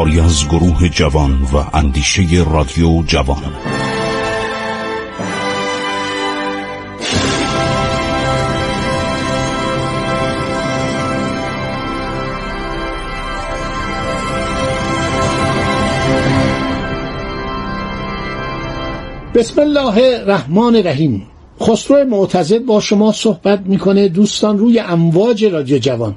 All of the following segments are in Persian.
کاری از گروه جوان و اندیشه رادیو جوان. بسم الله الرحمن الرحیم. خسرو معتزد با شما صحبت می‌کنه دوستان روی امواج رادیو جوان.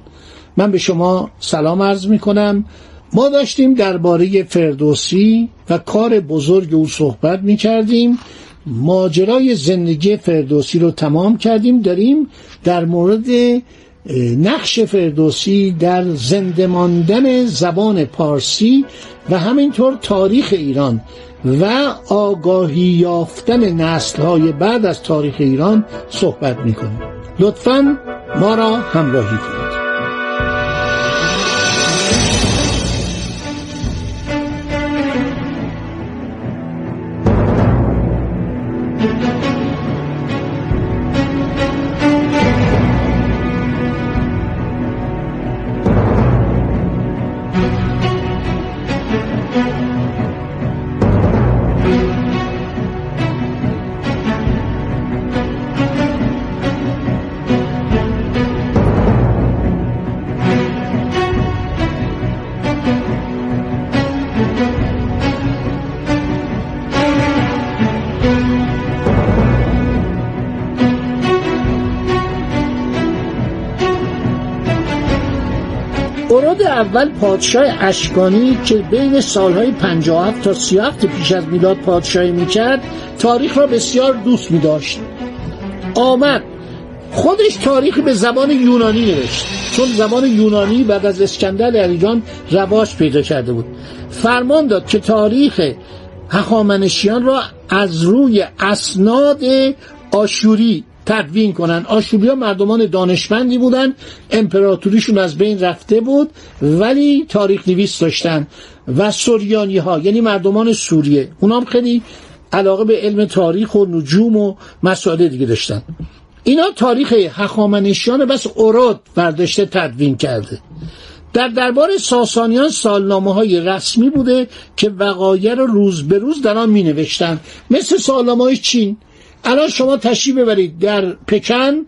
من به شما سلام عرض می‌کنم. ما داشتیم درباره فردوسی و کار بزرگ او صحبت می‌کردیم. ماجرای زندگی فردوسی رو تمام کردیم. داریم در مورد نقش فردوسی در زنده ماندن زبان پارسی و همینطور تاریخ ایران و آگاهی یافتن نسل های بعد از تاریخ ایران صحبت می‌کنیم. لطفا ما را همراهی کنید. اوراد اول پادشاه اشکانی که بین سالهای 57 تا 37 پیش از میلاد پادشاهی می‌کرد تاریخ را بسیار دوست میداشت. آمد. خودش تاریخ به زبان یونانی نوشت. چون زبان یونانی بعد از اسکندر در ایران رواج پیدا کرده بود. فرمان داد که تاریخ هخامنشیان را از روی اسناد آشوری تدوین کنن. آشوری ها مردمان دانشمندی بودن. امپراتوریشون از بین رفته بود ولی تاریخ نویس داشتن. و سوریانی ها یعنی مردمان سوریه. اونا هم خیلی علاقه به علم تاریخ و نجوم و مسائل دیگه داشتن. اینا تاریخ هخامنشیان بس اوراد برداشته تدوین کرده. در دربار ساسانیان سالنامه های رسمی بوده که وقایع رو روز به روز در آن می نوشتن مثل سالنامه های چین. الان شما تشریف ببرید در پکن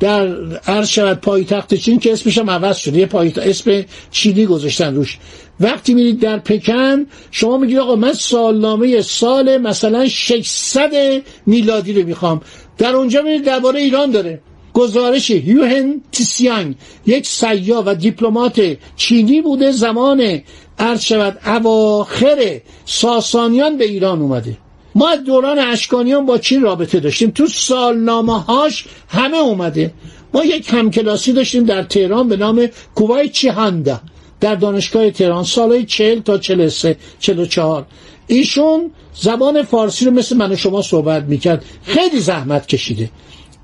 در عرض شود پایتخت چین که اسمش هم عوض شده. یه پایتخت اسم چینی گذاشتن روش. وقتی میرید در پکن شما میگید آقا من سالنامه سال مثلا 600 میلادی رو می‌خوام. در اونجا میرید درباره ایران داره. گزارش یوهن تیسیانگ یک سیاه و دیپلمات چینی بوده. زمان عرض شود اواخر ساسانیان به ایران اومده. ما دوران اشکانیان با چین رابطه داشتیم. تو سالنامه هاش همه اومده. ما یک همکلاسی داشتیم در تهران به نام کوبای چیهاندا در دانشگاه تهران سالهای چهل تا چهل سه چهل و چهار. ایشون زبان فارسی رو مثل من و شما صحبت می‌کرد. خیلی زحمت کشیده.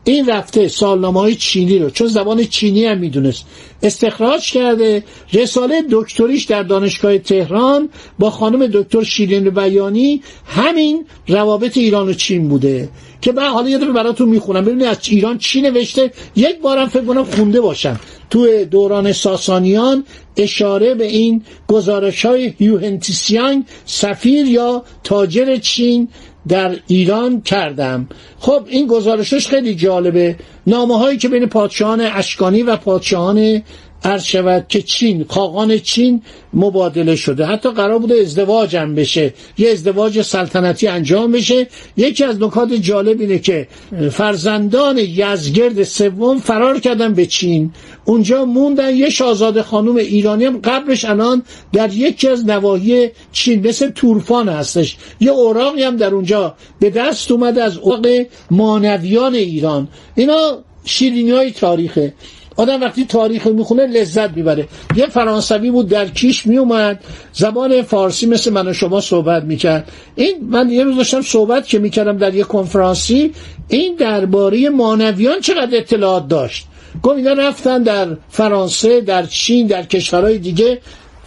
این رفته سالنامه های چینی رو چون زبان چینی هم می‌دونست. استخراج کرده رساله دکتریش در دانشگاه تهران با خانم دکتر شیرین بیانی. همین روابط ایران و چین بوده. که من حالا یه براتون می‌خونم. ببینید از ایران چی نوشته؟ یک بارم فکر کنم خونده باشم. تو دوران ساسانیان اشاره به این گزارش های یوهنتیسیان سفیر یا تاجر چین در ایران کردم. خب این گزارشش خیلی جالبه. نامه هایی که بین پادشاهان اشکانی و پادشاهان عرض شود که چین خاقان چین مبادله شده. حتی قرار بوده ازدواج هم بشه. یه ازدواج سلطنتی انجام بشه. یکی از نکات جالب اینه که فرزندان یزگرد سوم فرار کردن به چین. اونجا موندن یه شاهزاده خانم ایرانی هم قبرش الان در یکی از نواحی چین مثل تورفان هستش. یه اوراقی هم در اونجا به دست اومده از اوراق مانویان ایران. اینا شیرینی های تاریخه. آدم وقتی تاریخ می‌خونه لذت می‌بره. یه فرانسوی بود در کیش میومد زبان فارسی مثل من و شما صحبت می‌کرد. این من یه روز داشتم صحبت که می‌کردم در یه کنفرانسی. این درباره مانویان چقدر اطلاعات داشت؟ گفت اینا رفتن در فرانسه در چین در کشورهای دیگه.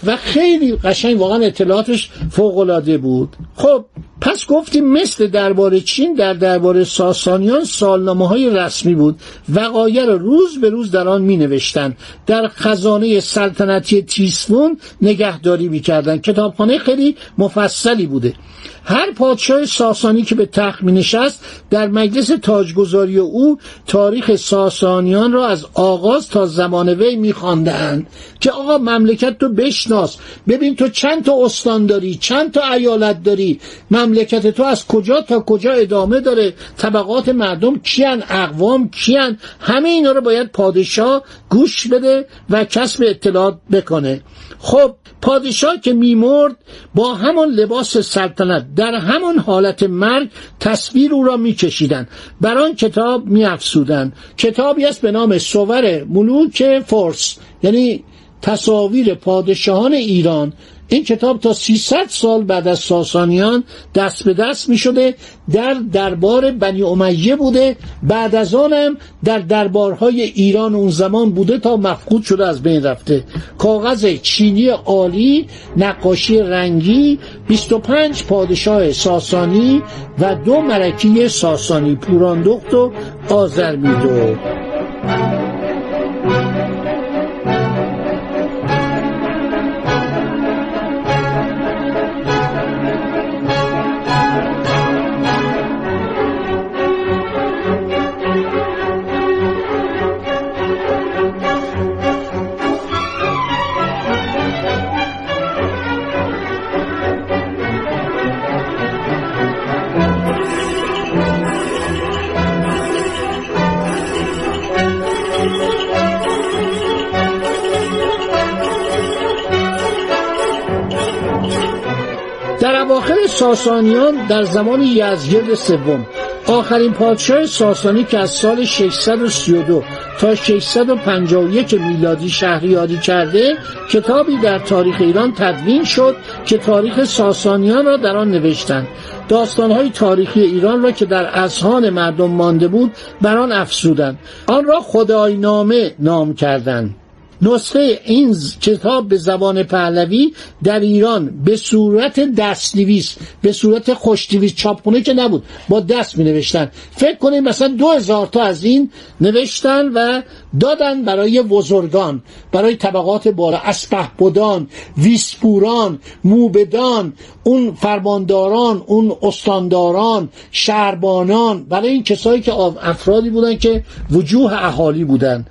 و خیلی قشنگ واقعا اطلاعاتش فوقالعاده بود. خب پس گفتیم مثل درباره چین در درباره ساسانیان سالنامه های رسمی بود. وقایع را روز به روز در آن می نوشتن در خزانه سلطنتی تیسفون نگهداری می کردن کتابخانه خیلی مفصلی بوده. هر پادشاه ساسانی که به تخت می نشست در مجلس تاجگذاری او تاریخ ساسانیان را از آغاز تا زمان وی می که آقا مملکت تو بشناس ببین تو چند تا استان داری چند تا ایالت داری مملکت تو از کجا تا کجا ادامه داره طبقات مردم کیان اقوام کیان همه اینا رو باید پادشاه گوش بده و کسب اطلاعات بکنه. خب پادشاه که میمرد با همان لباس سلطنت در همان حالت مرگ تصویر او را میکشیدند بر آن کتاب میافزودند کتابی است به نام سوور ملوک فورس یعنی تصاویر پادشاهان ایران. این کتاب تا 300 سال بعد از ساسانیان دست به دست می شده در دربار بنی امیه بوده. بعد از آنم در دربارهای ایران اون زمان بوده تا مفقود شده از بین رفته. کاغذ چینی عالی نقاشی رنگی 25 پادشاه ساسانی و دو ملکی ساسانی پوراندخت و آزرمیدو در اواخر ساسانیان در زمان یزگرد سوم آخرین پادشاه ساسانی که از سال 632 تا 651 میلادی شهریاری کرده کتابی در تاریخ ایران تدوین شد که تاریخ ساسانیان را در آن نوشتند. داستانهای تاریخی ایران را که در اذهان مردم مانده بود بر آن افزودند. آن را خداینامه نام کردند. نسخه این کتاب به زبان پهلوی در ایران به صورت دستنویس به صورت خوشنویس چاپخونه که نبود با دست می نوشتن فکر کنید مثلا دو هزار تا از این نوشتن و دادن برای بزرگان برای طبقات بالا اسپه بدان ویسپوران موبدان اون فرمانداران اون استانداران شهربانان برای این کسایی که افرادی بودن که وجوه اهالی بودن.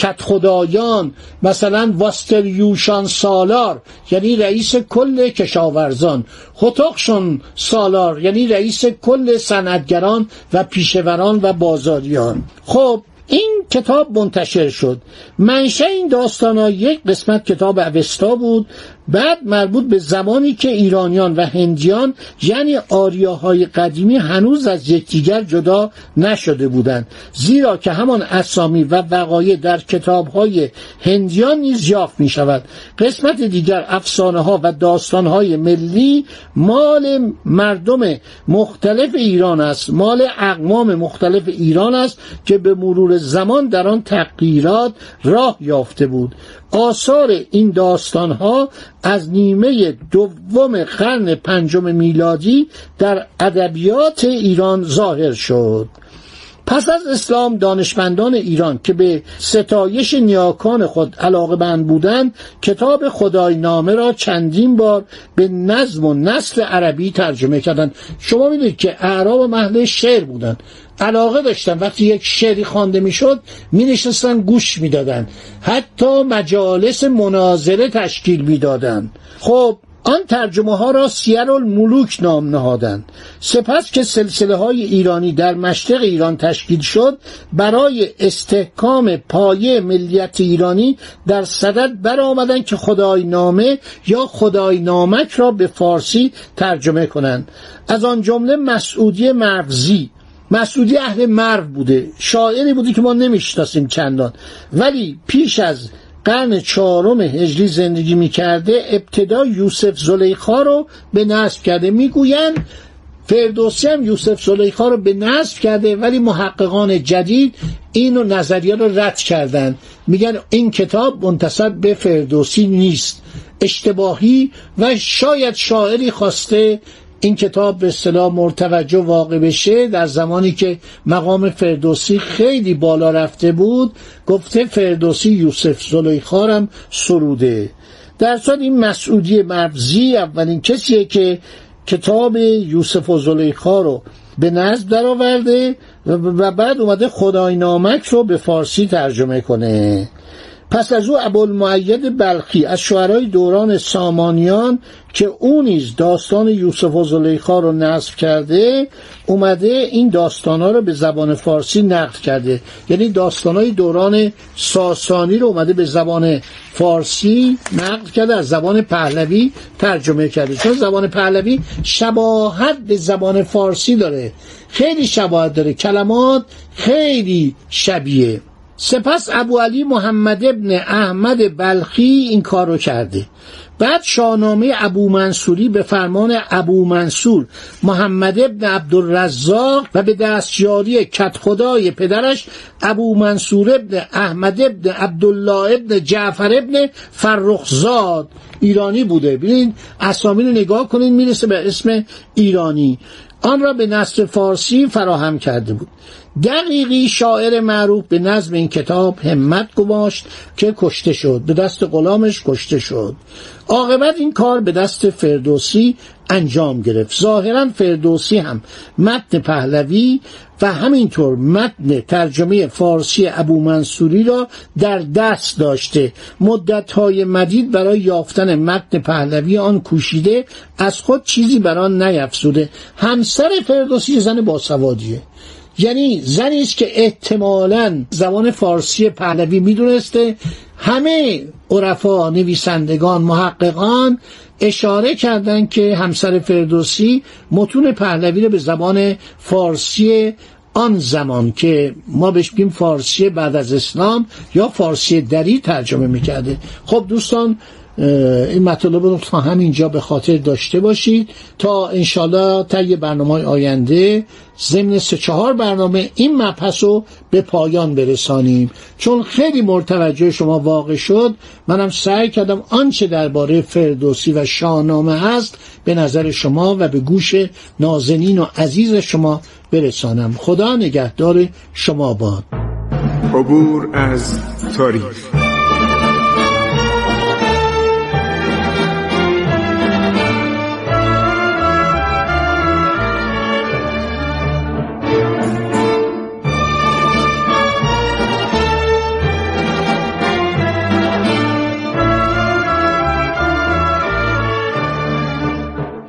کت خدایان مثلا واستریوشان سالار یعنی رئیس کل کشاورزان. خطاقشان سالار یعنی رئیس کل صنعتگران و پیشوران و بازاریان. خب این کتاب منتشر شد. منشه این داستان یک قسمت کتاب اوستا بود بعد مربوط به زمانی که ایرانیان و هندیان یعنی آریاهای قدیمی هنوز از یکدیگر جدا نشده بودند. زیرا که همان اسامی و وقایع در کتابهای هندیان نیز یافت می شود قسمت دیگر افسانه ها و داستان های ملی مال مردم مختلف ایران است. مال اقوام مختلف ایران است که به مرور زمان در آن تغییرات راه یافته بود. آثار این داستان ها از نیمه دوم قرن پنجم میلادی در ادبیات ایران ظاهر شد. پس از اسلام دانشمندان ایران که به ستایش نیاکان خود علاقه بند بودند کتاب خدای نامه را چندین بار به نظم و نسل عربی ترجمه کردند. شما می‌دونید که اعراب محل شعر بودند. علاقه داشتن. وقتی یک شعری خوانده می‌شد می نشستن گوش می‌دادن. حتی مجالس مناظره تشکیل می‌دادند خب آن ترجمه ها را سیر الملوک نام نهادند. سپس که سلسله های ایرانی در مشرق ایران تشکیل شد برای استحکام پایه ملیت ایرانی در صدد برآمدند که خدای نامه یا خدای نامک را به فارسی ترجمه کنند. از آن جمله مسعودی مرزی مسعودی اهل مرو بوده. شاعری بوده که ما نمی‌شناسیم چندان. ولی پیش از قرن چهارم هجری زندگی می‌کرده ابتدا یوسف زلیخا رو به نصب کرده. می‌گویند فردوسی هم یوسف زلیخا رو به نصب کرده ولی محققان جدید این نظریه رو رد کردن میگن این کتاب منتصب به فردوسی نیست. اشتباهی و شاید شاعری خواسته این کتاب به اصطلاح مرتوجه واقع بشه در زمانی که مقام فردوسی خیلی بالا رفته بود گفته فردوسی یوسف زلیخارم سروده. در صورت این مسعودی مبزی اولین کسیه که کتاب یوسف و زلیخا رو به نزد درآورده و بعد اومده خدای نامک رو به فارسی ترجمه کنه. پس از او ابوالمعید بلخی از شعرهای دوران سامانیان که او نیز داستان یوسف و زلیخا رو نصب کرده اومده این داستانها رو به زبان فارسی نقل کرده. یعنی داستانهای دوران ساسانی رو اومده به زبان فارسی نقل کرده از زبان پهلوی ترجمه کرده. چون زبان پهلوی شباهت به زبان فارسی داره. خیلی شباهت داره. کلمات خیلی شبیه. سپس ابو علی محمد ابن احمد بلخی این کار رو کرده. بعد شاهنامه ابو منصوری به فرمان ابو منصور محمد ابن عبدالرزاق و به دستیاری کت خدای پدرش ابو منصور ابن احمد ابن عبدالله ابن جعفر ابن فرخزاد ایرانی بوده. ببینید اسامی رو نگاه کنید می‌رسه به اسم ایرانی. آن را به نصر فارسی فراهم کرده بود. دقیقی شاعر معروف به نظم این کتاب همت گماشت که کشته شد. به دست غلامش کشته شد. عاقبت این کار به دست فردوسی انجام گرفت. ظاهرا فردوسی هم متن پهلوی و همینطور متن ترجمه فارسی ابو منصوری را در دست داشته. مدتهای مدید برای یافتن متن پهلوی آن کوشیده از خود چیزی بر آن نیفزوده همسر فردوسی زن باسوادیه. یعنی زنی است که احتمالا زبان فارسی پهلوی می‌دونسته. همه عرفا نویسندگان محققان اشاره کردند که همسر فردوسی متون پهلوی رو به زبان فارسی آن زمان که ما بهش فارسی بعد از اسلام یا فارسی دری ترجمه می‌کرده. خب دوستان این مطالب رو تا همینجا به خاطر داشته باشید تا انشالله طی برنامه آینده ضمن سه چهار برنامه این مبحث رو به پایان برسانیم. چون خیلی مرتوجه شما واقع شد منم سعی کردم آنچه درباره فردوسی و شاهنامه هست به نظر شما و به گوش نازنین و عزیز شما برسانم. خدا نگهدار شما باد. عبور از تاریخ.